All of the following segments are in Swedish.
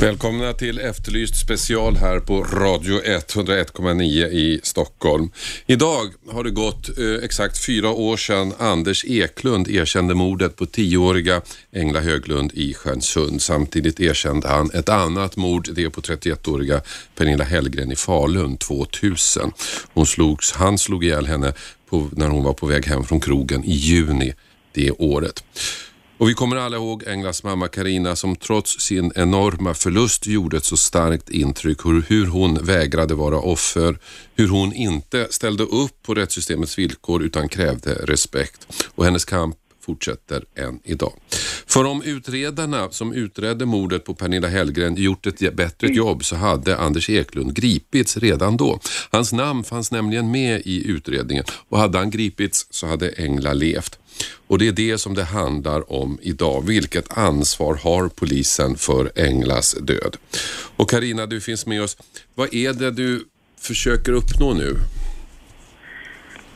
Välkomna till Efterlyst special här på Radio 101,9 i Stockholm. Idag har det gått eh, exakt fyra år sedan Anders Eklund erkände mordet på tioåriga Engla Höglund i Stjärnsund. Samtidigt erkände han ett annat mord, det på 31-åriga Pernilla Hellgren i Falun 2000. Hon slogs, han slog ihjäl henne på, när hon var på väg hem från krogen i juni det året. Och vi kommer alla ihåg Englas mamma Karina som trots sin enorma förlust gjorde ett så starkt intryck hur, hur hon vägrade vara offer, hur hon inte ställde upp på rättssystemets villkor utan krävde respekt. Och hennes kamp fortsätter än idag. För om utredarna som utredde mordet på Pernilla Hellgren gjort ett bättre jobb så hade Anders Eklund gripits redan då. Hans namn fanns nämligen med i utredningen och hade han gripits så hade Engla levt. Och det är det som det handlar om idag. Vilket ansvar har polisen för Englas död? Och Karina, du finns med oss. Vad är det du försöker uppnå nu?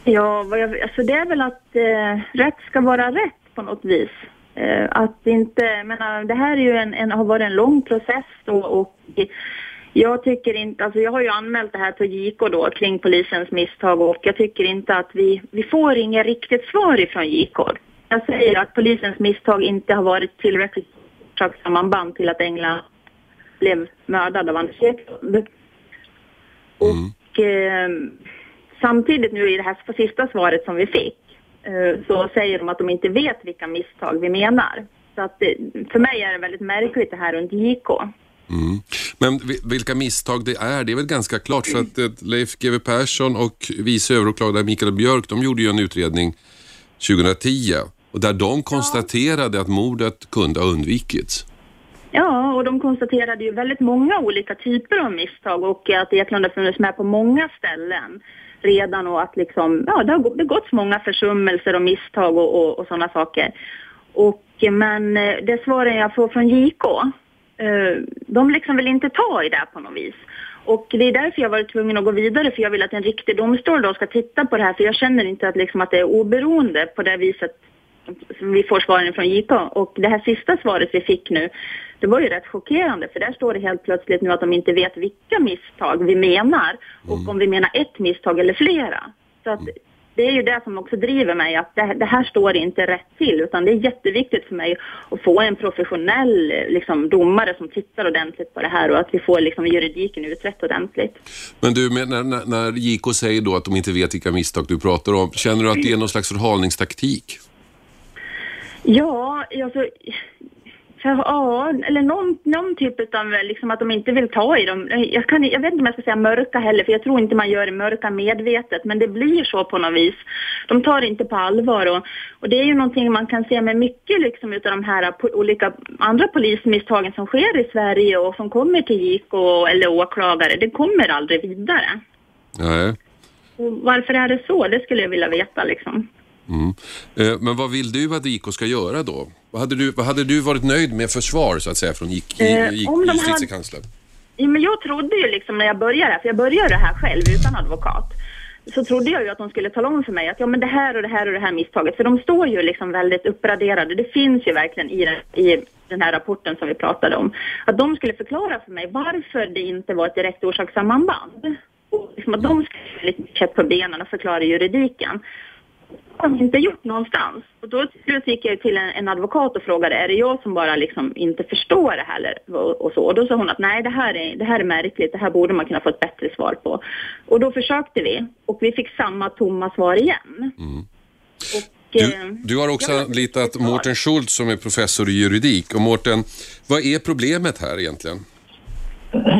Ja, vad jag, alltså det är väl att eh, rätt ska vara rätt på något vis. Eh, att inte, menar, det här är ju en, en, har varit en lång process då och jag tycker inte, alltså jag har ju anmält det här till JK då kring polisens misstag och jag tycker inte att vi, vi får inget riktigt svar ifrån JK. Jag säger att polisens misstag inte har varit tillräckligt sammanband till att England blev mördad av Anders Eklund. Mm. Och eh, samtidigt nu i det här sista svaret som vi fick eh, så säger de att de inte vet vilka misstag vi menar. Så att det, för mig är det väldigt märkligt det här runt JK. Mm. Men vilka misstag det är, det är väl ganska klart för att eh, Leif GW Persson och vice överåklagare Mikael Björk, de gjorde ju en utredning 2010 och där de konstaterade ja. att mordet kunde ha undvikits. Ja, och de konstaterade ju väldigt många olika typer av misstag och att Eklund har funnits med på många ställen redan och att liksom, ja, det har begåtts många försummelser och misstag och, och, och sådana saker. Och, men eh, det svaren jag får från JK, eh, de liksom vill inte ta i det på något vis. Och det är därför jag varit tvungen att gå vidare, för jag vill att en riktig domstol då ska titta på det här, för jag känner inte att, liksom, att det är oberoende på det viset vi får svaren från JK. Och det här sista svaret vi fick nu, det var ju rätt chockerande, för där står det helt plötsligt nu att de inte vet vilka misstag vi menar och mm. om vi menar ett misstag eller flera. Så att det är ju det som också driver mig, att det, det, här står inte rätt till, utan det är jätteviktigt för mig att få en professionell liksom, domare som tittar ordentligt på det här och att vi får liksom, juridiken utrett ordentligt. Men du, när, när, när JK säger då att de inte vet vilka misstag du pratar om, känner du att det är någon slags förhalningstaktik? Ja, alltså, ja, eller någon, någon typ av liksom att de inte vill ta i dem. Jag, kan, jag vet inte om jag ska säga mörka heller, för jag tror inte man gör det mörka medvetet, men det blir så på något vis. De tar det inte på allvar och, och det är ju någonting man kan se med mycket liksom utav de här olika andra polismisstagen som sker i Sverige och som kommer till JK eller åklagare. Det kommer aldrig vidare. Nej. Och varför är det så? Det skulle jag vilja veta liksom. Mm. Eh, men vad vill du att IK ska göra då? Vad hade, du, vad hade du varit nöjd med för svar så att säga från JK, eh, justitiekanslern? Ja, men jag trodde ju liksom när jag började, för jag började det här själv utan advokat, så trodde jag ju att de skulle tala om för mig att ja men det här och det här och det här misstaget, för de står ju liksom väldigt uppgraderade. Det finns ju verkligen i den, i den här rapporten som vi pratade om. Att de skulle förklara för mig varför det inte var ett direkt orsakssamband. Och liksom att de skulle lite käpp på benen och förklara juridiken har de inte gjort någonstans. Och då gick jag till en, en, advokat och frågade, är det jag som bara liksom inte förstår det här och, och, så? Och då sa hon att nej, det här, är, det här är märkligt, det här borde man kunna få ett bättre svar på. Och då försökte vi och vi fick samma tomma svar igen. Mm. Och, du, eh, du, har också anlitat Mårten Schultz som är professor i juridik. Och Mårten, vad är problemet här egentligen?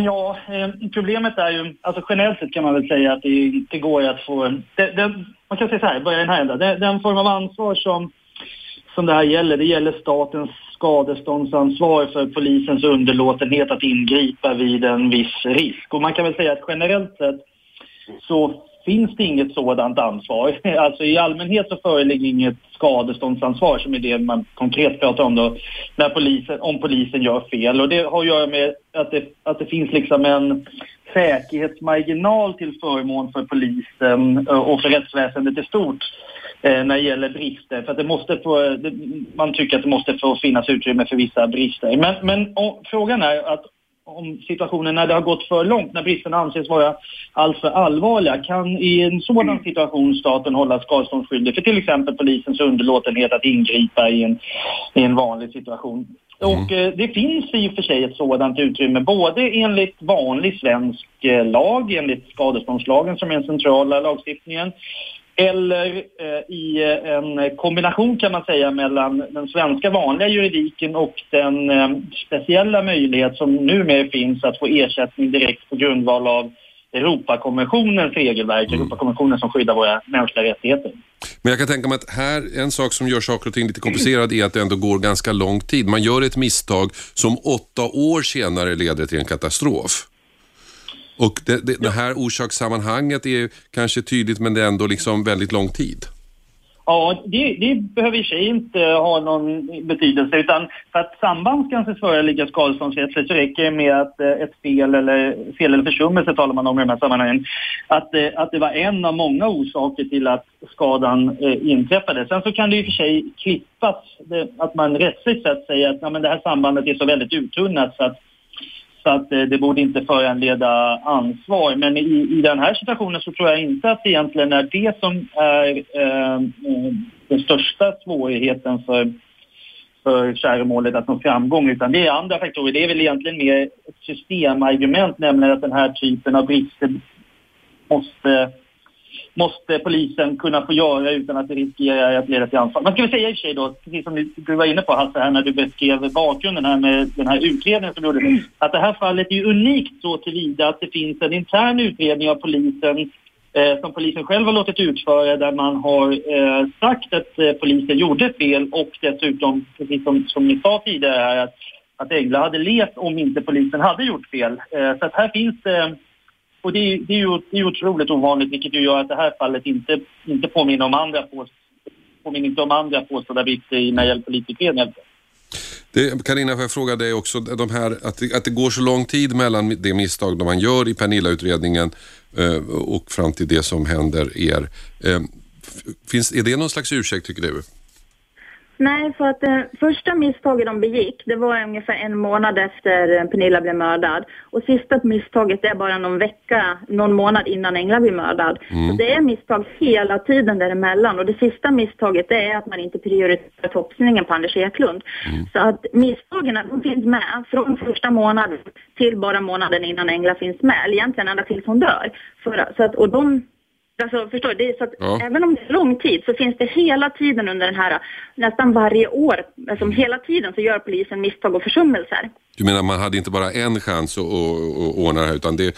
Ja, eh, problemet är ju, alltså generellt sett kan man väl säga att det inte går att få, det, det, man kan säga så här, börja den här änden, den, den form av ansvar som, som det här gäller, det gäller statens skadeståndsansvar för polisens underlåtenhet att ingripa vid en viss risk. Och man kan väl säga att generellt sett så finns det inget sådant ansvar. Alltså i allmänhet så föreligger inget skadeståndsansvar som är det man konkret pratar om då, när polisen, om polisen gör fel. Och det har att göra med att det, att det finns liksom en säkerhetsmarginal till förmån för polisen eh, och för rättsväsendet i stort eh, när det gäller brister. För att det måste få, man tycker att det måste få finnas utrymme för vissa brister. Men, men och, frågan är att om situationen när det har gått för långt, när bristerna anses vara alltför allvarliga. Kan i en sådan situation staten hålla skadeståndsskyldig för till exempel polisens underlåtenhet att ingripa i en, i en vanlig situation? Mm. Och eh, det finns i och för sig ett sådant utrymme både enligt vanlig svensk eh, lag, enligt skadeståndslagen som är den centrala lagstiftningen, eller eh, i eh, en kombination kan man säga mellan den svenska vanliga juridiken och den eh, speciella möjlighet som numera finns att få ersättning direkt på grundval av Europakonventionens regelverk, mm. Europakonventionen som skyddar våra mänskliga rättigheter. Men jag kan tänka mig att här, en sak som gör saker och ting lite komplicerad är att det ändå går ganska lång tid. Man gör ett misstag som åtta år senare leder till en katastrof. Och det, det, det här orsakssammanhanget är kanske tydligt men det är ändå liksom väldigt lång tid. Ja, det, det behöver i sig inte ha någon betydelse utan för att samband ska anses föreligga skadeståndsrättsligt så räcker det med att eh, ett fel eller, fel eller försummelse talar man om i de här sammanhangen, att, eh, att det var en av många orsaker till att skadan eh, inträffade. Sen så kan det i och för sig klippas, det, att man rättsligt sett säger att ja, men det här sambandet är så väldigt uttunnat så att så att eh, det borde inte föranleda ansvar. Men i, i den här situationen så tror jag inte att det egentligen är det som är eh, eh, den största svårigheten för, för käromålet att nå framgång utan det är andra faktorer. Det är väl egentligen mer ett systemargument, nämligen att den här typen av brister måste måste polisen kunna få göra utan att det riskerar att leda till ansvar. Man ska väl säga i och för sig då, precis som du var inne på Hasse här när du beskrev bakgrunden här med den här utredningen som gjordes, att det här fallet är unikt så tillvida att det finns en intern utredning av polisen eh, som polisen själv har låtit utföra där man har eh, sagt att eh, polisen gjorde fel och dessutom, precis som, som ni sa tidigare här, att, att Engla hade levt om inte polisen hade gjort fel. Eh, så att här finns det och det, är, det, är ju, det är otroligt ovanligt vilket ju gör att det här fallet inte, inte påminner om andra påminner inte om andra påstådda brister i när det gäller polisutredningar. Carina, får jag fråga dig också, de här, att, det, att det går så lång tid mellan det misstag man gör i Pernilla-utredningen eh, och fram till det som händer er. Eh, finns, är det någon slags ursäkt tycker du? Nej, för att det eh, första misstaget de begick, det var ungefär en månad efter eh, Pernilla blev mördad. Och sista misstaget är bara någon vecka, någon månad innan Engla blir mördad. Mm. Så det är misstag hela tiden däremellan. Och det sista misstaget är att man inte prioriterar toppsningen på Anders Eklund. Mm. Så att misstagen, de finns med från första månaden till bara månaden innan Engla finns med. Eller egentligen ända tills hon dör. För, så att, och de Alltså, förstår du? Så att ja. Även om det är lång tid så finns det hela tiden under den här, nästan varje år, alltså hela tiden så gör polisen misstag och försummelser. Du menar man hade inte bara en chans att, att, att ordna det här utan det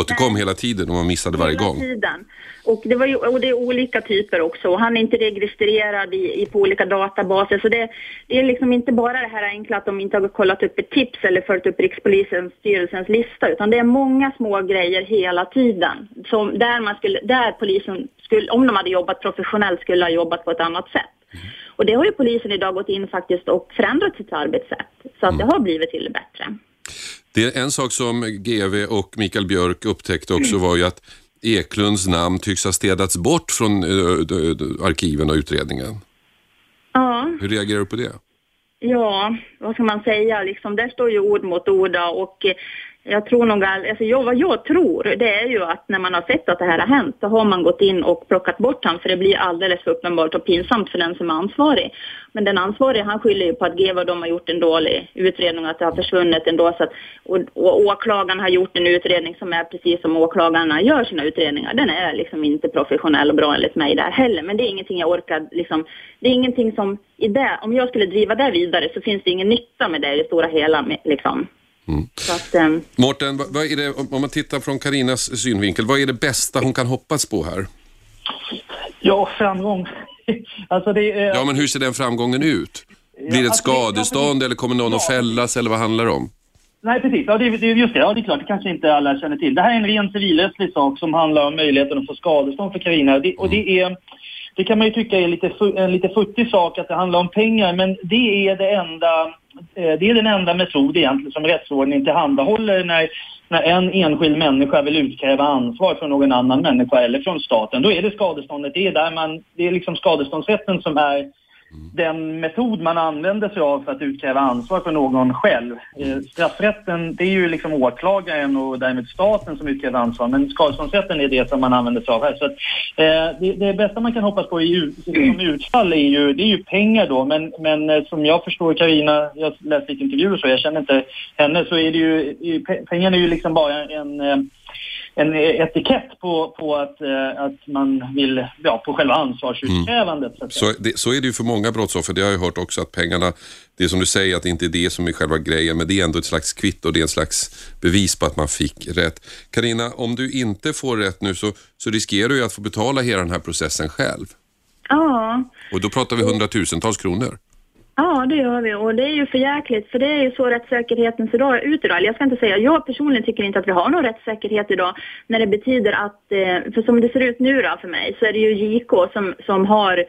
återkom Nej. hela tiden och man missade varje hela gång? Tiden. Och det, var ju, och det är olika typer också. Och han är inte registrerad i, i på olika databaser. Så det, det, är liksom inte bara det här enkla att de inte har kollat upp ett tips eller följt upp Rikspolisens styrelsens lista. Utan det är många små grejer hela tiden. Som där, man skulle, där polisen, skulle, om de hade jobbat professionellt, skulle ha jobbat på ett annat sätt. Mm. Och det har ju polisen idag gått in faktiskt och förändrat sitt arbetssätt. Så att mm. det har blivit till det bättre. Det är en sak som GV och Mikael Björk upptäckte också var ju att Eklunds namn tycks ha städats bort från uh, arkiven och utredningen. Ja. Hur reagerar du på det? Ja, vad ska man säga, liksom, där står ju ord mot ord och jag tror nog, alltså jag, vad jag tror, det är ju att när man har sett att det här har hänt, så har man gått in och plockat bort honom, för det blir alldeles för uppenbart och pinsamt för den som är ansvarig. Men den ansvarige, han skyller ju på att GEVA de har gjort en dålig utredning och att det har försvunnit ändå. Så att, och, och åklagaren har gjort en utredning som är precis som åklagarna gör sina utredningar. Den är liksom inte professionell och bra enligt mig där heller. Men det är ingenting jag orkar, liksom, det är ingenting som, i det, om jag skulle driva det vidare så finns det ingen nytta med det i det stora hela. Liksom. Mm. Att, um... Mårten, vad är det, om man tittar från Karinas synvinkel, vad är det bästa hon kan hoppas på här? Ja, framgång. alltså det är... Ja, men hur ser den framgången ut? Blir det ett skadestånd eller kommer någon ja. att fällas eller vad handlar det om? Nej, precis. Ja, det, det, just det. Ja, det är klart, det kanske inte alla känner till. Det här är en ren civilrättslig sak som handlar om möjligheten att få skadestånd för Carina. Det, och det är... Det kan man ju tycka är lite, en lite futtig sak att det handlar om pengar, men det är det enda eh, Eh, det är den enda metod egentligen som rättsordningen tillhandahåller när, när en enskild människa vill utkräva ansvar från någon annan människa eller från staten. Då är det skadeståndet. Det är, där man, det är liksom skadeståndsrätten som är den metod man använder sig av för att utkräva ansvar för någon själv. Eh, straffrätten, det är ju liksom åklagaren och därmed staten som utkräver ansvar, men skadeståndsrätten är det som man använder sig av här. Så att, eh, det, det, bästa man kan hoppas på i, som utfall är ju, det är ju pengar då, men, men eh, som jag förstår Karina, jag läste lite intervjuer så, jag känner inte henne, så är det ju, pengarna är ju liksom bara en, en etikett på, på att, eh, att man vill, ja, på själva ansvarsutkrävandet. Mm. Så, det, så är det ju för många brottsoffer, det har jag hört också att pengarna, det är som du säger att det inte är det som är själva grejen, men det är ändå ett slags kvitto, det är en slags bevis på att man fick rätt. Karina, om du inte får rätt nu så, så riskerar du ju att få betala hela den här processen själv. Ja. Och då pratar vi hundratusentals kronor. Ja, det gör vi och det är ju för jäkligt för det är ju så rättssäkerheten ser ut idag. Jag ska inte säga, jag personligen tycker inte att vi har någon rättssäkerhet idag när det betyder att, eh, för som det ser ut nu då för mig så är det ju JK som, som har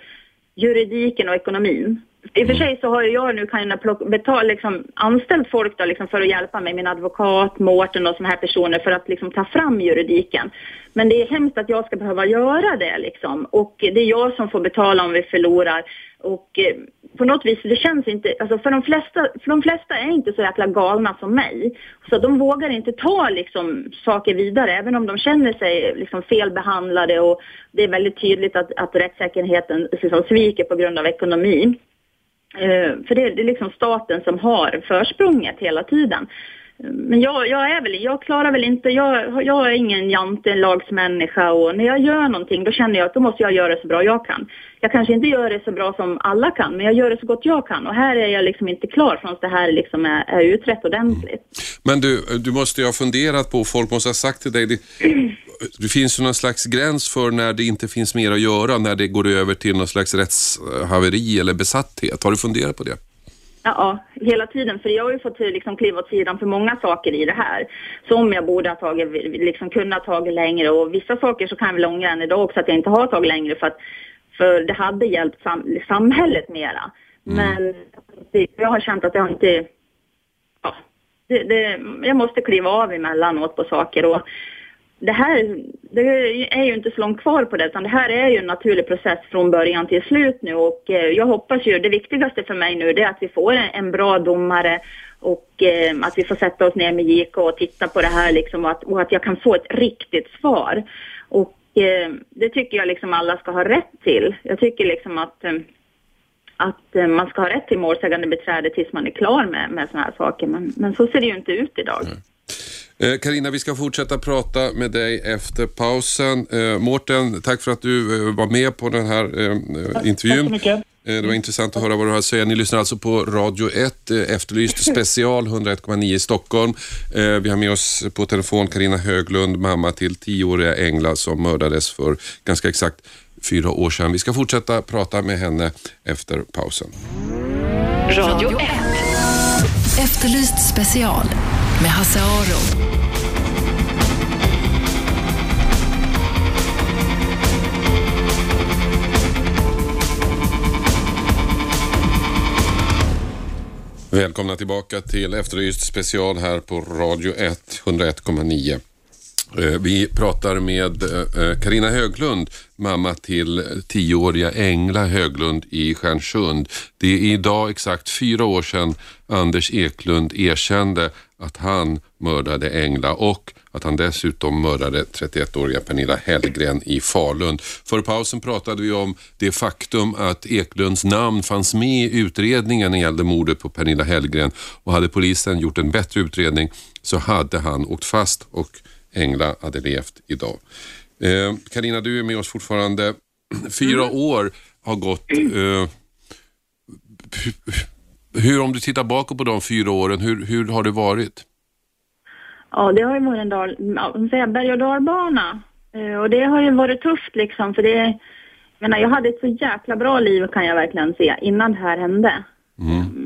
juridiken och ekonomin. I och för sig så har jag nu kunnat betala, liksom, anställt folk då, liksom, för att hjälpa mig, min advokat, Mårten och sådana här personer för att liksom, ta fram juridiken. Men det är hemskt att jag ska behöva göra det liksom. Och det är jag som får betala om vi förlorar. Och eh, på något vis, det känns inte, alltså för de flesta, för de flesta är inte så jäkla galna som mig. Så de vågar inte ta liksom saker vidare, även om de känner sig liksom felbehandlade och det är väldigt tydligt att, att rättssäkerheten liksom sviker på grund av ekonomin. Eh, för det, det är liksom staten som har försprånget hela tiden. Men jag, jag, är väl, jag klarar väl inte, jag, jag är ingen jantelagsmänniska och när jag gör någonting då känner jag att då måste jag göra det så bra jag kan. Jag kanske inte gör det så bra som alla kan, men jag gör det så gott jag kan och här är jag liksom inte klar förrän det här liksom är, är utrett ordentligt. Men du, du måste ju ha funderat på, folk måste ha sagt till dig, det, det finns ju någon slags gräns för när det inte finns mer att göra, när det går över till någon slags rättshaveri eller besatthet. Har du funderat på det? Ja, hela tiden. För jag har ju fått liksom kliva åt sidan för många saker i det här. Som jag borde ha tagit, liksom kunnat tagit längre. Och vissa saker så kan jag väl ångra än idag också att jag inte har tagit längre. För, att, för det hade hjälpt sam, samhället mera. Mm. Men jag har känt att jag inte... Ja, det, det, jag måste kliva av emellanåt på saker. Och det här det är ju inte så långt kvar på det, utan det här är ju en naturlig process från början till slut nu och eh, jag hoppas ju, det viktigaste för mig nu det är att vi får en, bra domare och eh, att vi får sätta oss ner med JK och titta på det här liksom och att, och att jag kan få ett riktigt svar. Och eh, det tycker jag liksom alla ska ha rätt till. Jag tycker liksom att eh, att eh, man ska ha rätt till målsägande beträde tills man är klar med, med sådana här saker. Men, men så ser det ju inte ut idag. Mm. Karina, vi ska fortsätta prata med dig efter pausen. Eh, Mårten, tack för att du eh, var med på den här eh, intervjun. Tack så mycket. Det var intressant att höra vad du har att säga. Ni lyssnar alltså på Radio 1, Efterlyst special 101,9 i Stockholm. Vi har med oss på telefon Karina Höglund, mamma till tioåriga Engla som mördades för ganska exakt fyra år sedan. Vi ska fortsätta prata med henne efter pausen. Radio 1. Efterlyst special med Hasse Aro. Välkomna tillbaka till Efterlyst special här på Radio 1, 101,9. Eh, vi pratar med eh, eh, Karina Höglund, mamma till tioåriga Engla Höglund i Stjärnsund. Det är idag exakt fyra år sedan Anders Eklund erkände att han mördade Engla och att han dessutom mördade 31-åriga Pernilla Hellgren i Falun. Före pausen pratade vi om det faktum att Eklunds namn fanns med i utredningen när det gällde mordet på Pernilla Hellgren och hade polisen gjort en bättre utredning så hade han åkt fast och Engla hade levt idag. Karina, eh, du är med oss fortfarande. Fyra mm. år har gått. Eh, hur, om du tittar bakåt på de fyra åren, hur, hur har det varit? Ja, det har ju varit en dal, ja, berg och dalbana. Eh, och det har ju varit tufft liksom, för det, jag menar, jag hade ett så jäkla bra liv kan jag verkligen se innan det här hände. Mm.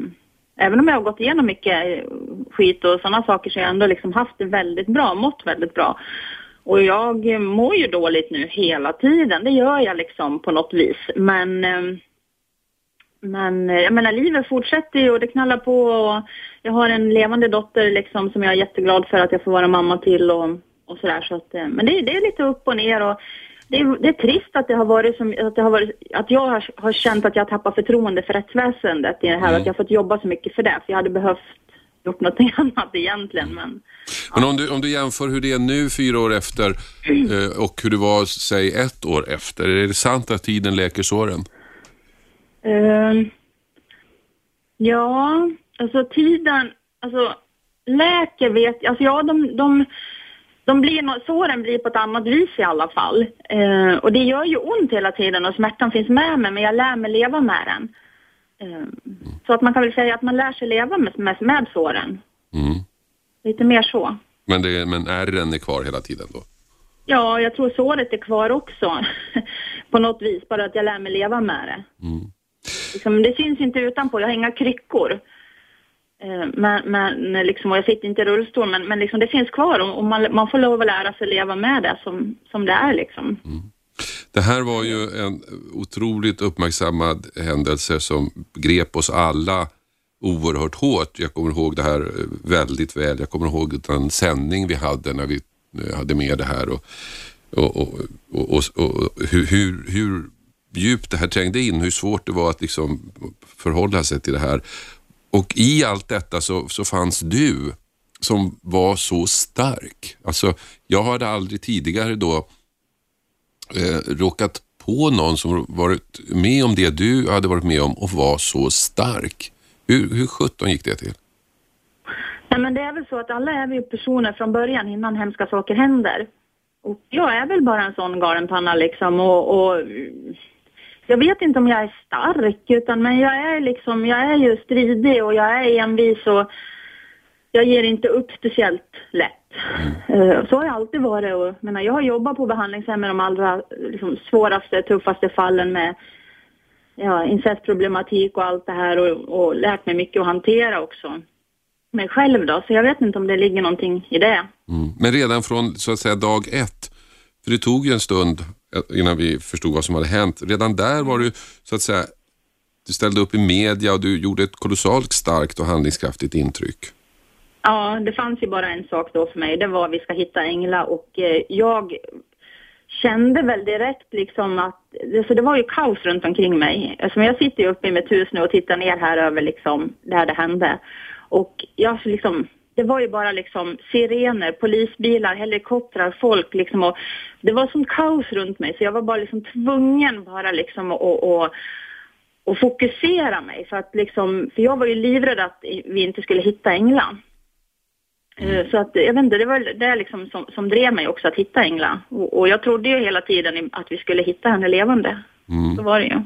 Även om jag har gått igenom mycket skit och sådana saker så har jag ändå liksom haft det väldigt bra, mått väldigt bra. Och jag mår ju dåligt nu hela tiden, det gör jag liksom på något vis. Men, ehm, men jag menar livet fortsätter ju och det knallar på och jag har en levande dotter liksom som jag är jätteglad för att jag får vara mamma till och, och sådär. Så att, eh, men det, det är lite upp och ner och det är, det är trist att det har varit som, att det har varit, att jag har, har känt att jag tappat förtroende för rättsväsendet i det här, Mm. att jag har fått jobba så mycket för det, för jag hade behövt gjort någonting annat egentligen, men Men om du, om du jämför hur det är nu fyra år efter eh, och hur det var, säg ett år efter. Är det sant att tiden läker såren? Ehm, ja, alltså tiden, alltså läker vet alltså ja de, de, de blir, såren blir på ett annat vis i alla fall. Eh, och det gör ju ont hela tiden och smärtan finns med mig men jag lär mig leva med den. Ehm, så att man kan väl säga att man lär sig leva med, med, med såren. Mm. Lite mer så. Men, det, men ärren är kvar hela tiden då? Ja, jag tror såret är kvar också. på något vis, bara att jag lär mig leva med det. Mm. Liksom, det syns inte utanpå, jag har inga kryckor. Eh, men, men liksom, och jag sitter inte i rullstol, men, men liksom, det finns kvar och, och man, man får lov att lära sig leva med det som, som det är. Liksom. Mm. Det här var ju en otroligt uppmärksammad händelse som grep oss alla oerhört hårt. Jag kommer ihåg det här eh, väldigt väl. Jag kommer ihåg den sändning vi hade när vi eh, hade med det här och, och, och, och, och, och hur, hur djupt det här trängde in, hur svårt det var att liksom förhålla sig till det här. Och i allt detta så, så fanns du som var så stark. Alltså, jag hade aldrig tidigare då eh, råkat på någon som varit med om det du hade varit med om och var så stark. Hur, hur sjutton gick det till? Nej, men det är väl så att alla är vi personer från början innan hemska saker händer. Och jag är väl bara en sån galenpanna liksom och, och jag vet inte om jag är stark utan men jag är liksom, jag är ju stridig och jag är envis och jag ger inte upp speciellt lätt. Eh, så har jag alltid varit och jag menar, jag har jobbat på behandlingshem med de allra liksom, svåraste, tuffaste fallen med ja, incestproblematik och allt det här och, och lärt mig mycket att hantera också mig själv då, så jag vet inte om det ligger någonting i det. Mm. Men redan från så att säga dag ett, för det tog ju en stund eh, innan vi förstod vad som hade hänt. Redan där var du så att säga, du ställde upp i media och du gjorde ett kolossalt starkt och handlingskraftigt intryck. Ja, det fanns ju bara en sak då för mig, det var att vi ska hitta Engla och eh, jag kände väl direkt liksom att, så det var ju kaos runt omkring mig. Alltså, jag sitter ju uppe i mitt hus nu och tittar ner här över liksom där det hände. Och jag liksom, det var ju bara liksom sirener, polisbilar, helikoptrar, folk liksom och det var som kaos runt mig så jag var bara liksom tvungen bara liksom att och, och fokusera mig för att liksom, för jag var ju livrädd att vi inte skulle hitta Engla. Eh, Så att, jag vet inte, det var det liksom som, som drev mig också att hitta Engla. Och, och jag trodde ju hela tiden att vi skulle hitta henne levande. Så var det ju.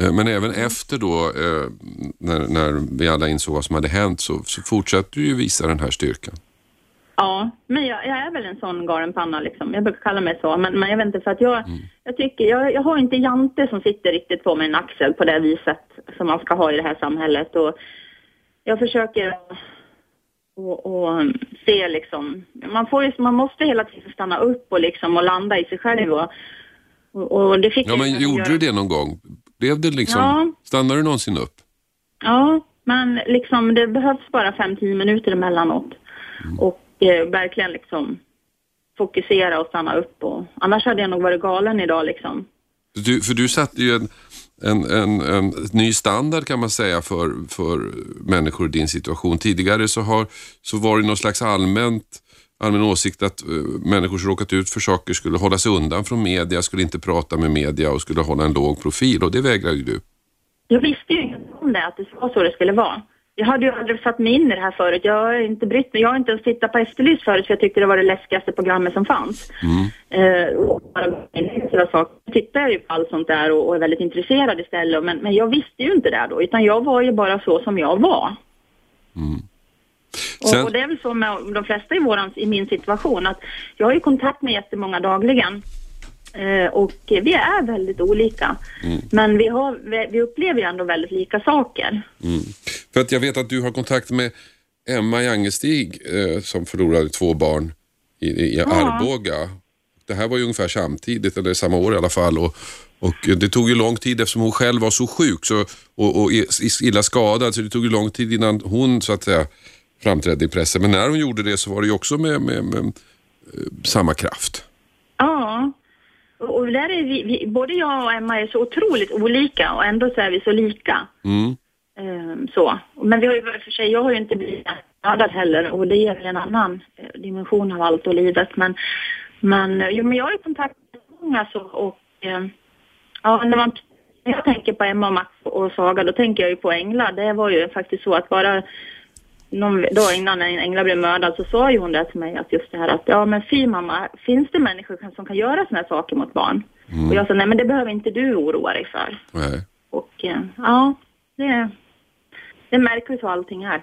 Eh, Men även efter då, eh, när, när vi alla insåg vad som hade hänt, så, så fortsatte du ju visa den här styrkan. Ja, men jag, jag är väl en sån galen panna liksom. Jag brukar kalla mig så. Men, men jag vet inte, för att jag, jag tycker, jag, jag har inte Jante som sitter riktigt på min axel på det viset som man ska ha i det här samhället. Och jag försöker och, och se liksom, man, får ju, man måste hela tiden stanna upp och liksom och landa i sig själv. Och, och, och det fick Ja, men gjorde du det någon gång? Blev det liksom, Ja. stannade du någonsin upp? Ja, men liksom det behövs bara 5-10 minuter emellanåt. Och eh, verkligen liksom fokusera och stanna upp. Och, annars hade jag nog varit galen idag liksom. Du, för du satte ju en, en, en, en ny standard kan man säga för, för människor i din situation. Tidigare så, har, så var det någon slags allmänt, allmän åsikt att eh, människor som råkat ut för saker skulle hålla sig undan från media, skulle inte prata med media och skulle hålla en låg profil och det vägrar ju du. Jag visste ju inte om det, att det var så det skulle vara. Jag hade ju aldrig satt mig in i det här förut. Jag har inte brytt mig. Jag har inte ens tittat på Efterlyst förut för jag tyckte det var det läskigaste programmet som fanns. Eh, och bara saker. Jag tittar ju på allt sånt där och, och är väldigt intresserad istället. Men, men jag visste ju inte det då, utan jag var ju bara så som jag var. Sen- Och, och det är väl så med de flesta i, våran, i min situation att jag har ju kontakt med jättemånga dagligen. Eh, och vi är väldigt olika. Men vi, har, vi, upplever ju ändå väldigt lika saker. För att jag vet att du har kontakt med Emma Jangestig eh, som förlorade två barn i, i Arboga. Det här var ju ungefär samtidigt, eller samma år i alla fall. Och, och det tog ju lång tid eftersom hon själv var så sjuk så, och, och illa skadad så det tog ju lång tid innan hon så att säga framträdde i pressen. Men när hon gjorde det så var det ju också med, med, med eh, samma kraft. Ja, och där är vi, vi, både jag och Emma är så otroligt olika och ändå så är vi så lika. Mm. Ehm, så. Men vi har ju för sig, jag har ju inte blivit mördad heller och det ger väl en annan eh, dimension av allt och livet. Men, men, jo, men jag har ju kontakt med många så och eh, ja, när, man, när jag tänker på Emma, Max och Saga då tänker jag ju på Engla. Det var ju faktiskt så att bara någon, då innan Engla blev mördad så sa ju hon det till mig att just det här att ja men fy mamma, finns det människor som kan göra sådana här saker mot barn? Mm. Och jag sa nej men det behöver inte du oroa dig för. Nej. Och eh, ja, det, det märker vi så allting här.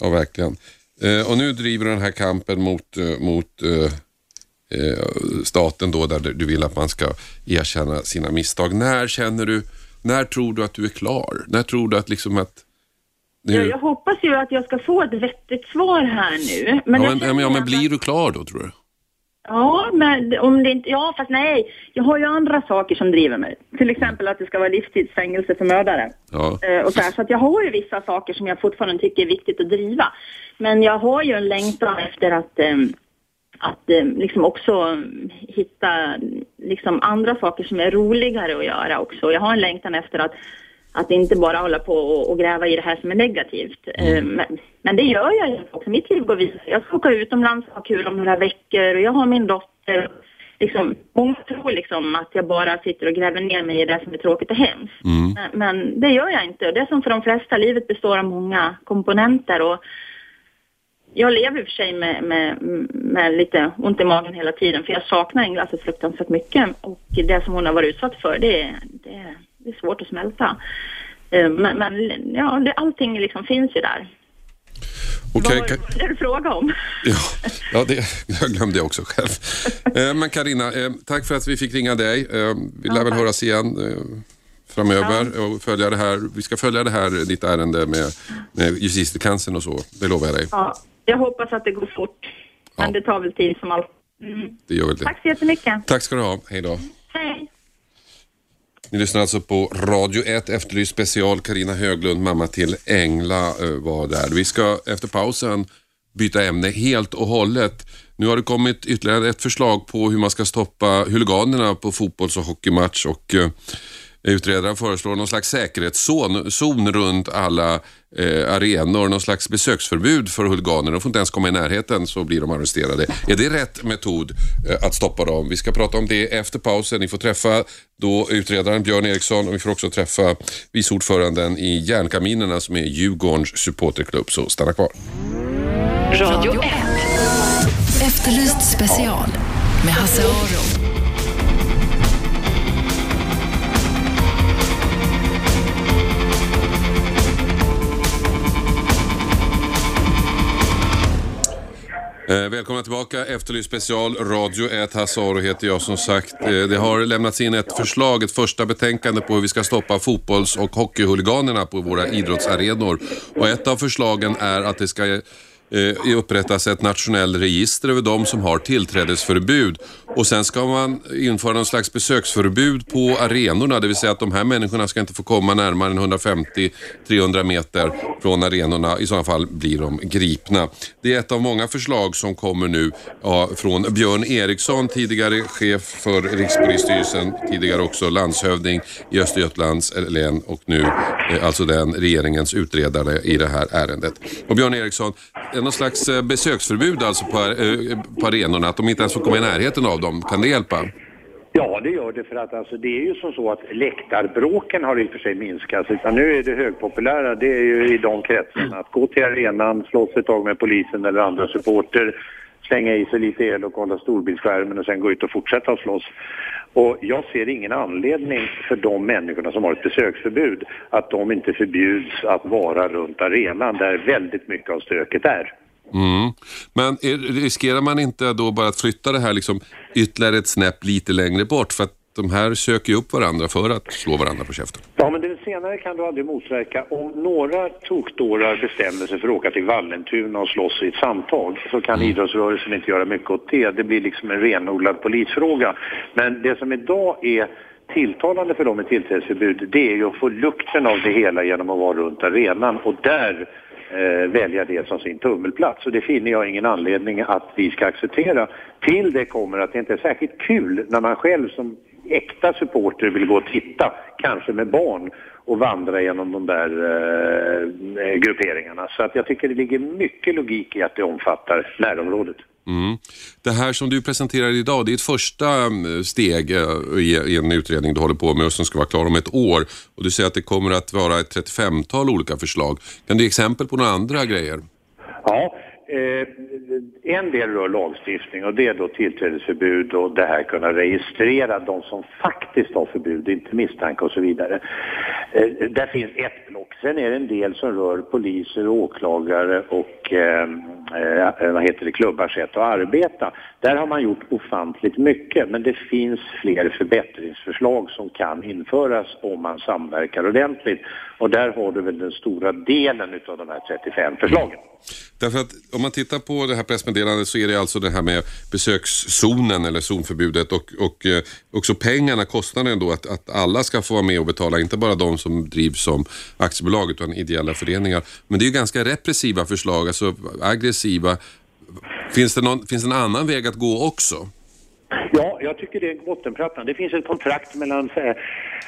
Ja verkligen. Eh, och nu driver du den här kampen mot, eh, mot eh, eh, staten då där du vill att man ska erkänna sina misstag. När känner du, när tror du att du är klar? När tror du att liksom att nu... Ja, jag hoppas ju att jag ska få ett vettigt svar här nu. Men, ja, men, ja, men blir du klar då tror du? Ja, men om det inte, ja fast nej, jag har ju andra saker som driver mig. Till exempel att det ska vara livstidsfängelse för mördare. Ja. Eh, och så, här, så att jag har ju vissa saker som jag fortfarande tycker är viktigt att driva. Men jag har ju en längtan efter att, eh, att eh, liksom också hitta liksom andra saker som är roligare att göra också. Jag har en längtan efter att att inte bara hålla på och, och, gräva i det här som är negativt. Mm. Men, men, det gör jag ju också. Mitt liv går vidare. Jag ska åka utomlands och ha kul om några veckor och jag har min dotter. Liksom, många tror liksom att jag bara sitter och gräver ner mig i det som är tråkigt och hemskt. Mm. Men, men, det gör jag inte. Det är som för de flesta, livet består av många komponenter och jag lever i och för sig med, med, med lite ont i magen hela tiden för jag saknar Engla så fruktansvärt mycket och det som hon har varit utsatt för det, det det är svårt att smälta. Eh, men, men ja, det, allting liksom finns ju där. Okay, Vad var det du frågade om? Ja, ja det, jag glömde jag också själv. Eh, men Karina, eh, tack för att vi fick ringa dig. Vi lär väl höras igen framöver och följa det här. Vi ska följa det här, ditt ärende med, med justitiekanslern och så. Det lovar jag dig. Ja, jag hoppas att det går fort. Men ja. det tar väl tid som allt. Mm. Det gör väl det. Tack så jättemycket. Tack ska du ha. Hej då. Hej. Ni lyssnar alltså på Radio 1 Efterlyst special. Karina Höglund, mamma till Engla eh, var där. Vi ska efter pausen byta ämne helt och hållet. Nu har det kommit ytterligare ett förslag på hur man ska stoppa huliganerna på fotbolls och hockeymatch och eh, Utredaren föreslår någon slags säkerhetszon zon runt alla eh, arenor, någon slags besöksförbud för huliganer. De får inte ens komma i närheten så blir de arresterade. Är det rätt metod eh, att stoppa dem? Vi ska prata om det efter pausen. Ni får träffa då utredaren Björn Eriksson och vi får också träffa vice ordföranden i Järnkaminerna som är Djurgårdens supporterklubb. Så stanna kvar. Radio 1. Efterlyst special med Hasse Aro. Eh, välkomna tillbaka, Efterlyst special, Radio 1, Hasse Aro heter jag som sagt. Eh, det har lämnats in ett förslag, ett första betänkande på hur vi ska stoppa fotbolls och hockeyhuliganerna på våra idrottsarenor. Och ett av förslagen är att det ska eh, upprättas ett nationellt register över de som har tillträdesförbud. Och sen ska man införa någon slags besöksförbud på arenorna, det vill säga att de här människorna ska inte få komma närmare än 150-300 meter från arenorna. I sådana fall blir de gripna. Det är ett av många förslag som kommer nu ja, från Björn Eriksson, tidigare chef för Rikspolisstyrelsen, tidigare också landshövding i Östergötlands län och nu eh, alltså den regeringens utredare i det här ärendet. Och Björn Eriksson, Eh, någon slags eh, besöksförbud alltså på, eh, på arenorna, att de inte ens får komma i närheten av dem. Kan det hjälpa? Ja, det gör det för att alltså, det är ju som så att läktarbråken har i och för sig minskat utan nu är det högpopulära, det är ju i de kretsarna att gå till arenan, slåss ett tag med polisen eller andra supporter, slänga i sig lite el och kolla storbildsskärmen och sen gå ut och fortsätta att slåss. Och jag ser ingen anledning för de människorna som har ett besöksförbud att de inte förbjuds att vara runt arenan där väldigt mycket av stöket är. Mm. Men är, riskerar man inte då bara att flytta det här liksom ytterligare ett snäpp lite längre bort? För att de här söker ju upp varandra för att slå varandra på käften. Ja, men det senare kan du aldrig motverka. Om några tokdårar bestämmer sig för att åka till Vallentuna och slåss i ett samtal så kan Mm. idrottsrörelsen inte göra mycket åt det. Det blir liksom en renodlad polisfråga. Men det som idag är tilltalande för dem med tillträdesförbud det är ju att få lukten av det hela genom att vara runt arenan och där eh, välja det som sin tummelplats. Och det finner jag ingen anledning att vi ska acceptera. Till det kommer att det inte är särskilt kul när man själv som äkta supporter vill gå och titta, kanske med barn, och vandra genom de där eh, grupperingarna. Så att jag tycker det ligger mycket logik i att det omfattar närområdet. Mm. Det här som du presenterar idag, det är ett första eh, steg eh, i en utredning du håller på med och som ska vara klar om ett år. Och du säger att det kommer att vara ett 35-tal olika förslag. Kan du ge exempel på några andra grejer? Ja, Eh, en del rör lagstiftning och det är då tillträdesförbud och det här kunna registrera de som faktiskt har förbud, inte misstanke och så vidare. Eh, där finns ett block. Sen är det en del som rör poliser, och åklagare och eh, eh, vad heter det, klubbars sätt att arbeta. Där har man gjort ofantligt mycket men det finns fler förbättringsförslag som kan införas om man samverkar ordentligt. Och där har du väl den stora delen utav de här 35 förslagen. Därför att om man tittar på det här pressmeddelandet så är det alltså det här med besökszonen eller zonförbudet och, och eh, också pengarna, kostnaden då att, att alla ska få vara med och betala, inte bara de som drivs som aktiebolag utan ideella föreningar. Men det är ju ganska repressiva förslag, alltså aggressiva. Finns det, någon, finns det en annan väg att gå också? Ja, jag tycker det är bottenplattan. Det finns ett kontrakt mellan eh,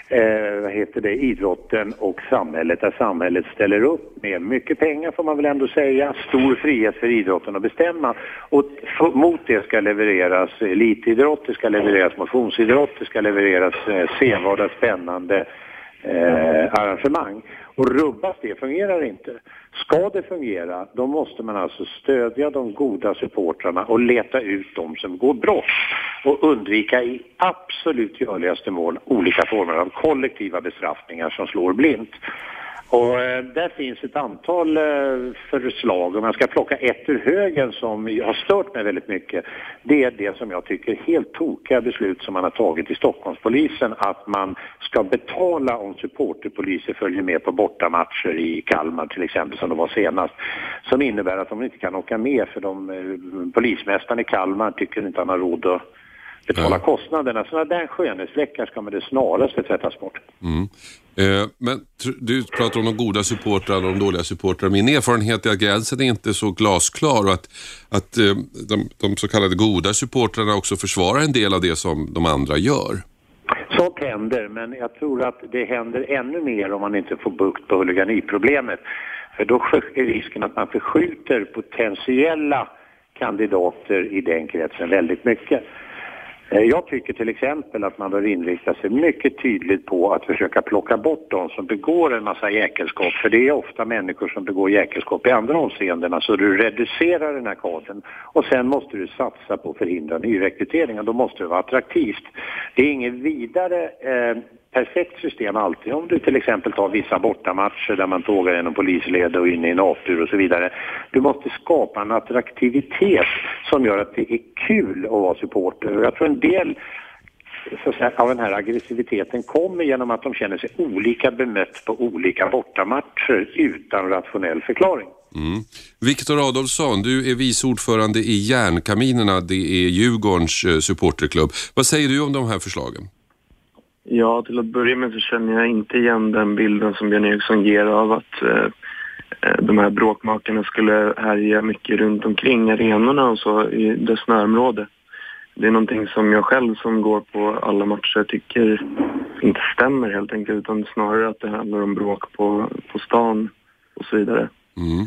eh, vad heter det, idrotten och samhället där samhället ställer upp med mycket pengar får man väl ändå säga, stor frihet för idrotten att bestämma. Och mot det ska levereras elitidrott, det ska levereras motionsidrott, det ska levereras eh, sevärda spännande eh, arrangemang. Och rubbas det fungerar inte. Ska det fungera, då måste man alltså stödja de goda supportrarna och leta ut de som går brott och undvika i absolut görligaste mål olika former av kollektiva bestraffningar som slår blint. Och eh, där finns ett antal eh, förslag. Om jag ska plocka ett ur högen som har stört mig väldigt mycket. Det är det som jag tycker helt tokiga beslut som man har tagit i Stockholmspolisen. Att man ska betala om supporterpoliser följer med på bortamatcher i Kalmar till exempel som det var senast. Som innebär att de inte kan åka med för de, eh, polismästaren i Kalmar tycker inte han har råd att betala Ja. kostnaderna. Sådana där skönhetsfläckar ska med det snaraste tvättas bort. Mm. Eh, men du pratar om de goda supportrarna och de dåliga supportrarna. Min erfarenhet är att gränsen är inte så glasklar och att, att eh, de, de så kallade goda supportrarna också försvarar en del av det som de andra gör. Sånt händer, men jag tror att det händer ännu mer om man inte får bukt på huliganiproblemet. För då är risken att man förskjuter potentiella kandidater i den kretsen väldigt mycket. Eh, jag tycker till exempel att man bör inrikta sig mycket tydligt på att försöka plocka bort de som begår en massa jäkelskap. För det är ofta människor som begår jäkelskap i andra avseenden. Alltså du reducerar den här kadern och sen måste du satsa på att förhindra nyrekrytering och då måste det vara attraktivt. Det är inget vidare eh, perfekt system alltid. Om du till exempel tar vissa bortamatcher där man tågar genom polisled och in i en aptur och så vidare. Du måste skapa en attraktivitet som gör att det är kul att vara supporter. Och Jag tror en del så att säga, av den här aggressiviteten kommer genom att de känner sig olika bemött på olika bortamatcher utan rationell förklaring. Mm. Viktor Adolfsson, du är vice ordförande i Järnkaminerna, det är Djurgårdens eh, supporterklubb. Vad säger du om de här förslagen? Ja, till att börja med så känner jag inte igen den bilden som Björn Eriksson ger av att eh, eh, de här bråkmakarna skulle härja mycket runt omkring arenorna och så i dess närområde. Det är någonting som jag själv som går på alla matcher tycker inte stämmer helt enkelt utan snarare att det handlar om bråk på, på stan och så vidare. Mm.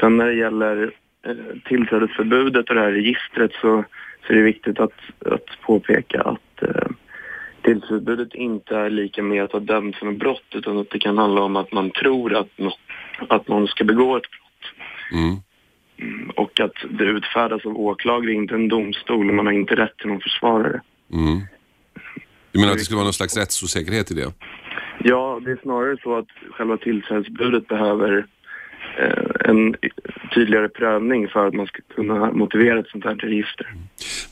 Sen när det gäller eh, tillträdesförbudet och det här registret så, så är det viktigt att, att påpeka att eh, tillträdesförbudet inte är lika med att vara dömd för något brott utan att det kan handla om att man tror att, nå att någon ska begå ett brott. Mm. Mm, Och att det utfärdas av åklagare, inte en domstol och man har inte rätt till någon försvarare. Mm. Du menar att det skulle vara någon slags rättsosäkerhet i det? Ja, det är snarare så att själva tillträdesförbudet behöver eh, en tydligare prövning för att man ska kunna motivera ett sånt här register.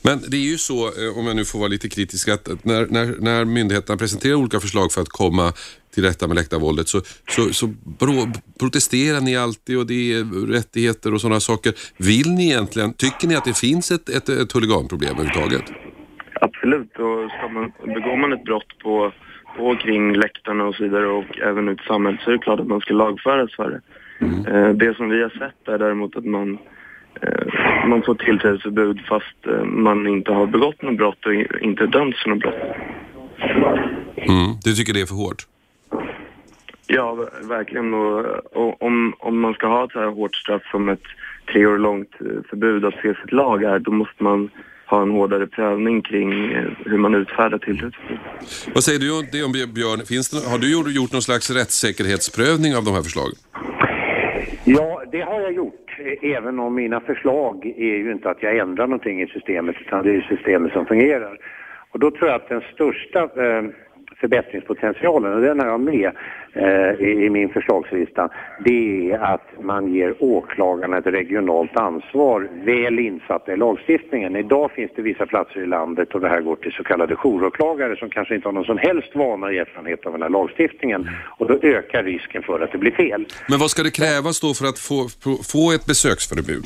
Men det är ju så, eh, om jag nu får vara lite kritisk, att när, när, när myndigheterna presenterar olika förslag för att komma till rätta med läktarvåldet så, så, så bro, protesterar ni alltid och det är rättigheter och sådana saker. Vill ni egentligen, tycker ni att det finns ett, ett, ett huliganproblem överhuvudtaget? Absolut, och ska man, begår man ett brott på, på kring läktarna och så vidare och även ut i samhället så är det klart att man ska lagföras för det. Eh, det som vi har sett är däremot att man, man får tillträdesförbud fast eh, man inte har begått något brott och inte dömts för något brott. Mm. Du tycker det är för hårt? Ja, ver- verkligen. Och, och om, om man ska ha ett så här hårt straff som ett tre år långt eh, förbud att se sitt lag är, då måste man ha en hårdare prövning kring eh, hur man utfärdar tillträdesförbud. Vad säger du om det om Björn? Finns det, har du gjort, gjort någon slags rättssäkerhetsprövning av de här förslagen? Ja, det har jag gjort. Även om mina förslag är ju inte att jag ändrar någonting i systemet utan det är ju systemet som fungerar. Och då tror jag att den största eh, förbättringspotentialen, och den har jag med eh, i, i min förslagslista, det är att man ger åklagarna ett regionalt ansvar väl insatta i lagstiftningen. Idag finns det vissa platser i landet och det här går till så kallade jouråklagare som kanske inte har någon som helst vana och erfarenhet av den här lagstiftningen och då ökar risken för att det blir fel. Men vad ska det krävas då för att få, få- få ett besöksförbud?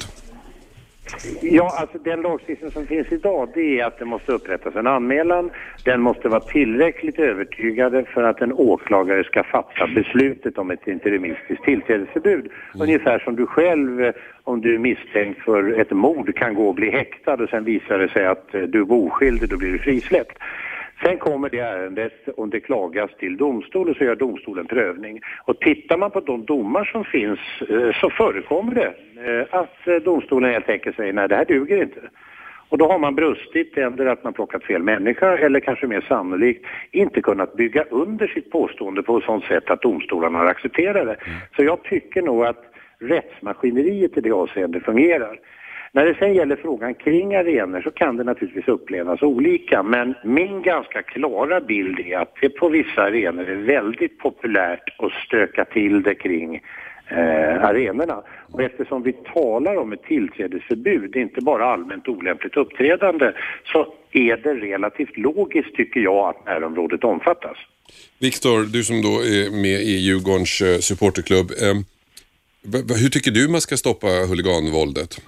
Ja, alltså den lagstiftning som finns idag det är att det måste upprättas en anmälan. Den måste vara tillräckligt övertygande för att en åklagare ska fatta beslutet om ett interimistiskt tillträdesförbud. Ungefär som du själv, eh, om du är misstänkt för ett mord, kan gå och bli häktad och sen visar det sig att eh, du var oskyldig, då blir du frisläppt. Sen kommer det ärendet, om det klagas till domstol, och så gör domstolen prövning. Och tittar man på de domar som finns eh, så förekommer det eh, att eh, domstolen helt enkelt säger nej, det här duger inte. Och då har man brustit, eller att man plockat fel människa eller kanske mer sannolikt inte kunnat bygga under sitt påstående på ett sådant sätt att domstolarna har accepterat det. Så jag tycker nog att rättsmaskineriet i det avseendet fungerar. När det sen gäller frågan kring arenor så kan det naturligtvis upplevas olika men min ganska klara bild är att det på vissa arenor är väldigt populärt att stöka till det kring eh, arenorna. Och eftersom vi talar om ett tillträdesförbud, inte bara allmänt olämpligt uppträdande, så är det relativt logiskt tycker jag att närområdet omfattas. Viktor, du som då är med i Djurgårdens eh, supporterklubb. Eh, hur tycker du man ska stoppa huliganvåldet?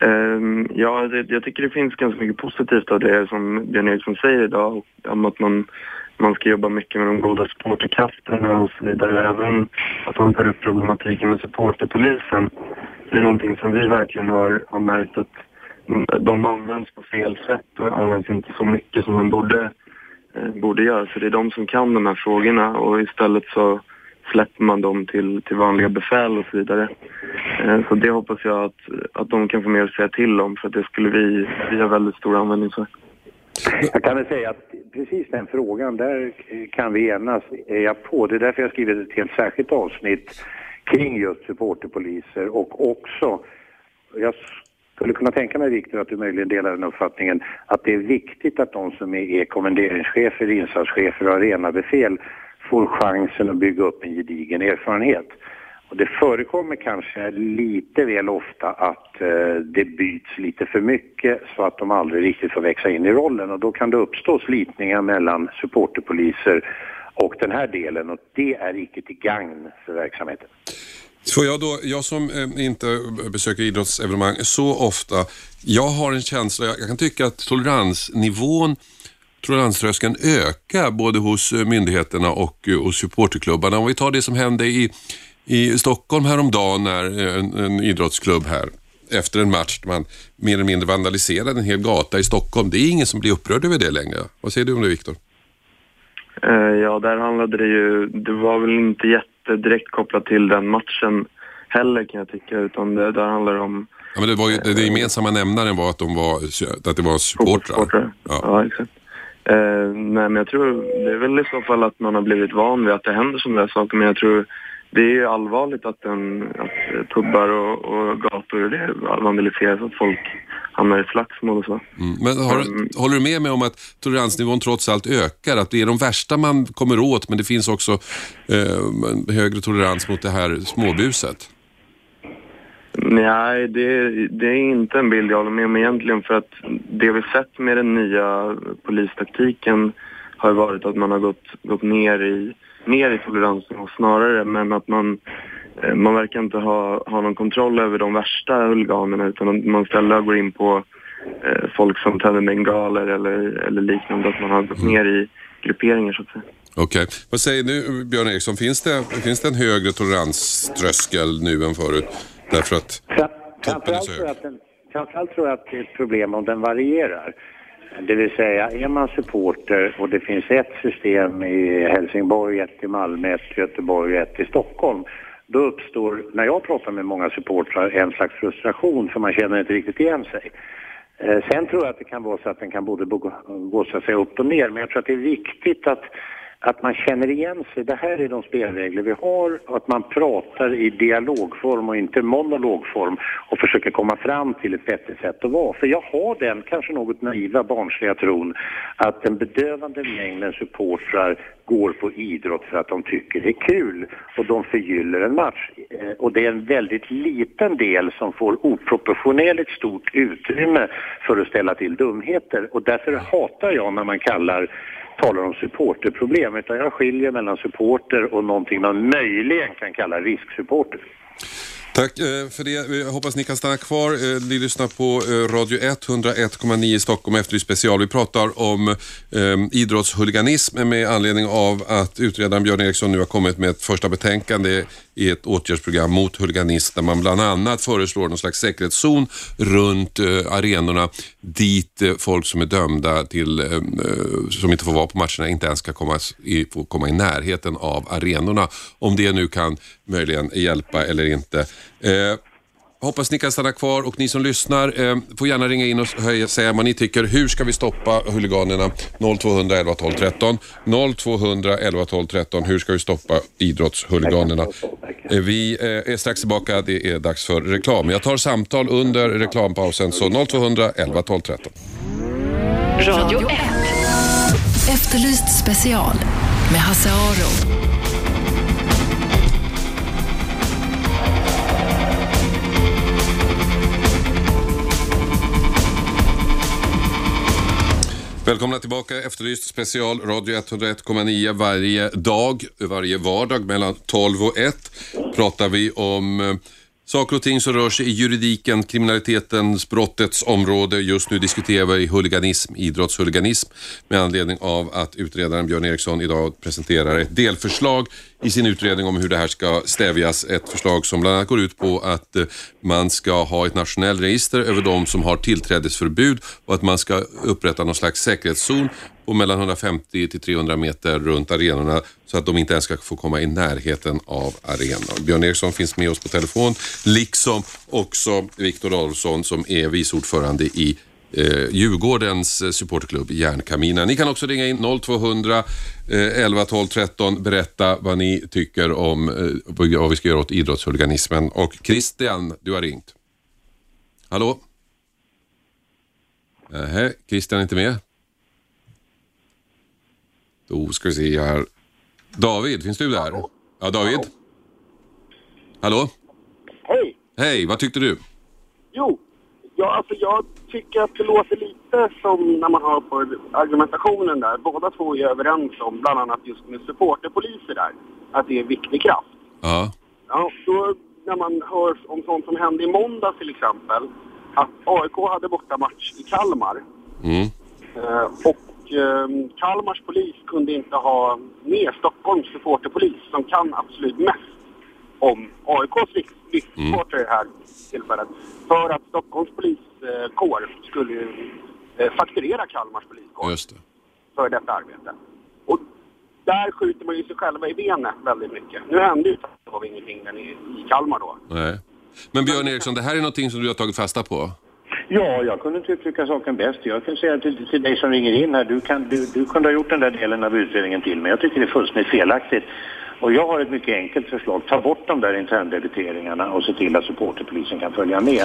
Ehm, ja, det, jag tycker det finns ganska mycket positivt av det som Björn Eriksson säger idag. Om att man, man ska jobba mycket med de goda supporterkrafterna och så vidare. Även att man tar upp problematiken med supporterpolisen. Det är någonting som vi verkligen har, har märkt att de används på fel sätt och används inte så mycket som de borde, eh, borde göra. Så det är de som kan de här frågorna och istället så släpper man dem till, till vanliga befäl och så vidare. Eh, Så det hoppas jag att, att de kan få mer att säga till om för att det skulle vi, vi ha väldigt stor användning för. Jag kan väl säga att precis den frågan, där kan vi enas, är jag på. Det är därför jag skrivit ett helt särskilt avsnitt kring just supporterpoliser och också, jag skulle kunna tänka mig Viktor att du möjligen delar den uppfattningen, att det är viktigt att de som är kommenderingschefer, insatschefer och arenabefäl får chansen att bygga upp en gedigen erfarenhet. Och det förekommer kanske lite väl ofta att eh, det byts lite för mycket så att de aldrig riktigt får växa in i rollen och då kan det uppstå slitningar mellan supporterpoliser och den här delen och det är icke till gagn för verksamheten. Får jag då, jag som eh, inte besöker idrottsevenemang så ofta, jag har en känsla, jag kan tycka att toleransnivån, toleranströskeln ökar både hos eh, myndigheterna och eh, hos supporterklubbarna. Om vi tar det som hände i, i Stockholm häromdagen när eh, en, en idrottsklubb här efter en match man mer eller mindre vandaliserade en hel gata i Stockholm. Det är ingen som blir upprörd över det längre. Vad säger du om det Viktor? Ja, där handlade det ju, det var väl inte jättedirekt kopplat till den matchen heller kan jag tycka, utan det, där handlar det om Ja, men det, var ju, det, gemensamma nämnaren var att, de var, att det var supportrar. Ja. Ja. exakt. Eh, nej, men jag tror det är väl i så fall att man har blivit van vid att det händer sådana där saker, men jag tror det är ju allvarligt att, en, att pubbar och, och gator och det vandaliseras, att folk hamnar i slagsmål och så. Mm. Men har, Mm. håller du med mig om att toleransnivån trots allt ökar? Att det är de värsta man kommer åt men det finns också eh, högre tolerans mot det här småbuset? Nej, det, det är inte en bild jag håller med om egentligen för att det vi sett med den nya polistaktiken har varit att man har gått, gått ner, i, ner i toleransen och snarare men att man, eh, man verkar inte ha, ha någon kontroll över de värsta huliganerna utan man istället går in på eh, folk som tänder bengaler eller, eller liknande, att man har gått ner i grupperingar så att säga. Okej. Vad säger du Björn Eriksson, finns det, finns det en högre toleranströskel nu än förut? Därför att toppen är så hög. framförallt tror jag att det är ett problem om den varierar. Det vill säga, är man supporter och det finns ett system i Helsingborg, ett i Malmö, ett i Göteborg och ett i Stockholm. Då uppstår, när jag pratar med många supportrar, en slags frustration för man känner inte riktigt igen sig. Eh, Sen tror jag att det kan vara så att den kan både gå, gå så att säga upp och ner, men jag tror att det är viktigt att att man känner igen sig. Det här är de spelregler vi har och att man pratar i dialogform och inte monologform och försöker komma fram till ett bättre sätt att vara. För jag har den kanske något naiva barnsliga tron att den bedövande mängden supportrar går på idrott för att de tycker det är kul och de förgyller en match. Eh, och det är en väldigt liten del som får oproportionerligt stort utrymme för att ställa till dumheter och därför hatar jag när man kallar talar om supporterproblem utan jag skiljer mellan supporter och någonting man möjligen kan kalla risksupporter. Tack eh, för det. Jag hoppas ni kan stanna kvar. Eh, ni lyssnar på eh, Radio 1, 101,9 i Stockholm efter special. Vi pratar om idrottshuliganism med anledning av att utredaren Björn Eriksson nu har kommit med ett första betänkande i ett åtgärdsprogram mot huliganism där man bland annat föreslår någon slags säkerhetszon runt eh, arenorna dit eh, folk som är dömda till, eh, eh som inte får vara på matcherna, inte ens ska komma i, få komma i närheten av arenorna. Om det nu kan möjligen hjälpa eller inte. Eh, Hoppas ni kan stanna kvar och ni som lyssnar eh, får gärna ringa in och höja, säga vad ni tycker. Hur ska vi stoppa huliganerna? 0200 11 12 13. 0200 11 12 13. Hur ska vi stoppa idrottshuliganerna? Eh, vi eh, är strax tillbaka. Det är dags för reklam. Jag tar samtal under reklampausen. Så 0200 11 12 13. Radio 1. Efterlyst special med Hasse Aro. Välkomna tillbaka. Efterlyst special Radio 101,9 varje dag, varje vardag mellan 12 och 1 pratar vi om eh, saker och ting som rör sig i juridiken, kriminalitetens, brottets område. Just nu diskuterar vi huliganism, idrottshuliganism med anledning av att utredaren Björn Eriksson idag presenterar ett delförslag i sin utredning om hur det här ska stävjas. Ett förslag som bland annat går ut på att eh, man ska ha ett nationellt register över de som har tillträdesförbud och att man ska upprätta någon slags säkerhetszon på mellan 150 till 300 meter runt arenorna så att de inte ens ska få komma i närheten av arenan. Björn Eriksson finns med oss på telefon, liksom också Viktor Adolfsson som är vice ordförande i eh, Djurgårdens eh, supporterklubb Järnkaminen. Ni kan också ringa in 0200 eh, 11 12 13. Berätta vad ni tycker om eh, vad vi ska göra åt idrottshuliganismen. Och Christian, du har ringt. Hallå? Nähä, Christian är inte med. Då ska vi se här. David, finns du där? Ja, David? Hallå? Hej! Hej, vad tyckte du? Ja, alltså jag tycker att det låter lite som när man hör på argumentationen där. Båda två är överens om, bland annat just med supporterpoliser där, att det är viktig kraft. Ja. Ja, då när man hör om sånt som hände i måndag till exempel, att AIK hade bortamatch i Kalmar Mm. eh, och eh, Kalmars polis kunde inte ha med Stockholms supporterpolis som kan absolut mest om AIKs rikssupporter i det här tillfället. För att Stockholms poliskår skulle ju, eh, fakturera Kalmars poliskår Just det. för detta arbete. Och där skjuter man ju sig själva i benet väldigt mycket. Nu hände ju det var ingenting där i, i Kalmar då. Nej. Men Björn Eriksson, det här är någonting som du har tagit fasta på? Ja, jag kunde inte uttrycka saken bäst. Jag kan säga till, till dig som ringer in här, du, kan, du, du kunde ha gjort den där delen av utredningen till mig. Jag tycker det är fullständigt felaktigt och jag har ett mycket enkelt förslag. Ta bort de där interndebiteringarna och se till att supporterpolisen kan följa med.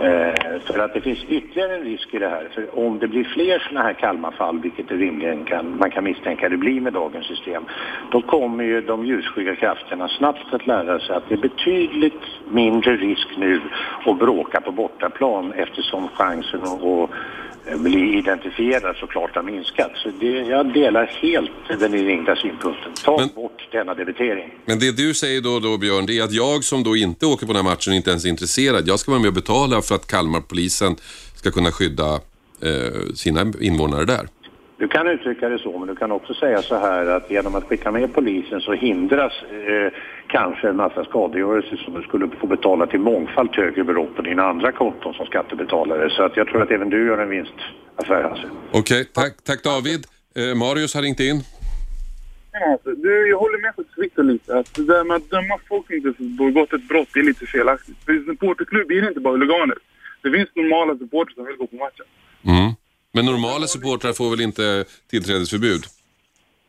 Eh, för att det finns ytterligare en risk i det här. För om det blir fler sådana här Kalmarfall, vilket det rimligen kan, man kan misstänka det blir med dagens system, då kommer ju de ljusskygga krafterna snabbt att lära sig att det är betydligt mindre risk nu att bråka på bortaplan eftersom chansen att att bli identifierad såklart har minskat. Så det, jag delar helt den ringda synpunkten. Ta Men- bort denna debitering. Men det du säger då, då Björn, det är att jag som då inte åker på den här matchen och inte ens är intresserad, jag ska vara med och betala för att Kalmarpolisen ska kunna skydda eh, sina invånare där. Du kan uttrycka det så, men du kan också säga så här att genom att skicka med polisen så hindras eh, kanske en massa skadegörelse som du skulle få betala till mångfalt högre belopp på dina andra konton som skattebetalare. Så att jag tror att även du gör en vinstaffär alltså. Okej, tack, tack David. Eh, Marius har ringt in. Ja, alltså, du, jag håller med faktiskt Victor lite. Att det där med att döma folk inte begått ett brott är lite felaktigt. För en supporterklubb är det inte bara huliganer. Det finns normala supportrar som vill gå på matchen. Mm. Men normala supportrar får väl inte tillträdesförbud?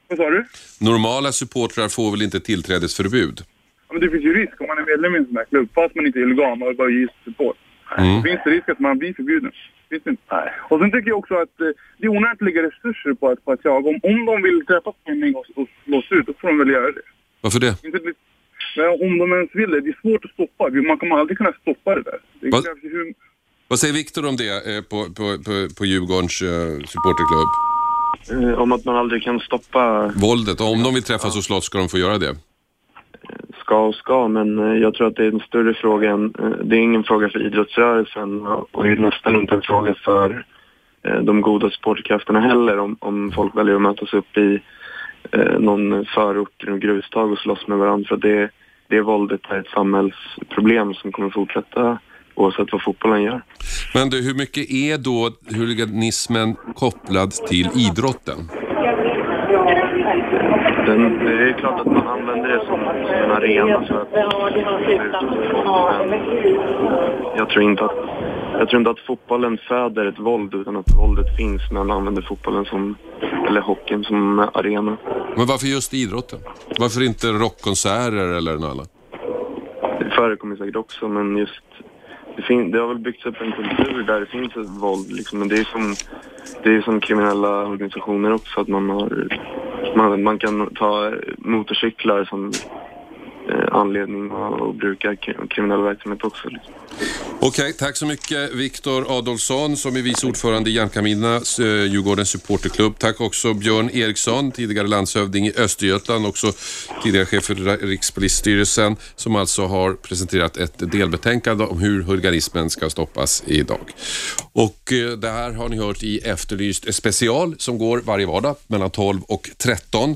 Vad sa du? Normala supportrar får väl inte tillträdesförbud? Ja, men det finns ju risk om man är medlem i en sån här klubb. Fast man inte är huligan, man bara ge support. Mm. Det finns det risk att man blir förbjuden. Finns det inte? Nej. Och sen tycker jag också att eh, det är onödigt att lägga resurser på att, på att jaga. Om, om de vill träffas på en och, och slås ut, då får de väl göra det. Varför det? Inte, men om de ens vill det, det är svårt att stoppa. Man kommer aldrig kunna stoppa det där. Det krävs ju hur, Vad säger Viktor om det eh, på, på, på, på Djurgårdens eh, supporterklubb? Eh, om att man aldrig kan stoppa Våldet, om de vill träffas och slåss ska de få göra det. ska och ska, men jag tror att det är en större fråga än, det är ingen fråga för idrottsrörelsen och det är nästan inte en fråga för de goda supporterkrafterna heller om, om folk väljer att mötas upp i eh, någon förort någon grustag och slåss med varandra för det, det våldet är ett samhällsproblem som kommer fortsätta oavsett vad fotbollen gör. Men du, hur mycket är då huliganismen kopplad till idrotten? Den, det är klart att man använder det som, som en arena för att men jag tror inte att jag tror inte att fotbollen föder ett våld utan att våldet finns när man använder fotbollen som, eller hockeyn som arena. Men varför just idrotten? Varför inte rockkonserter eller något annat? Det förekommer säkert också men just det, fin- det har väl byggts upp en kultur där det finns ett våld liksom, men det är som, det är som kriminella organisationer också att man har man, man kan ta motorcyklar som Eh, anledning att bruka kriminell verksamhet också. Liksom. Okej, tack så mycket Viktor Adolfsson som är vice ordförande i Järnkaminerna, eh, Djurgårdens supporterklubb. Tack också Björn Eriksson, tidigare landshövding i Östergötland, också tidigare chef för Rikspolisstyrelsen, som alltså har presenterat ett delbetänkande om hur huliganismen ska stoppas idag. Och eh, det här har ni hört i Efterlyst special som går varje vardag mellan 12 och 13.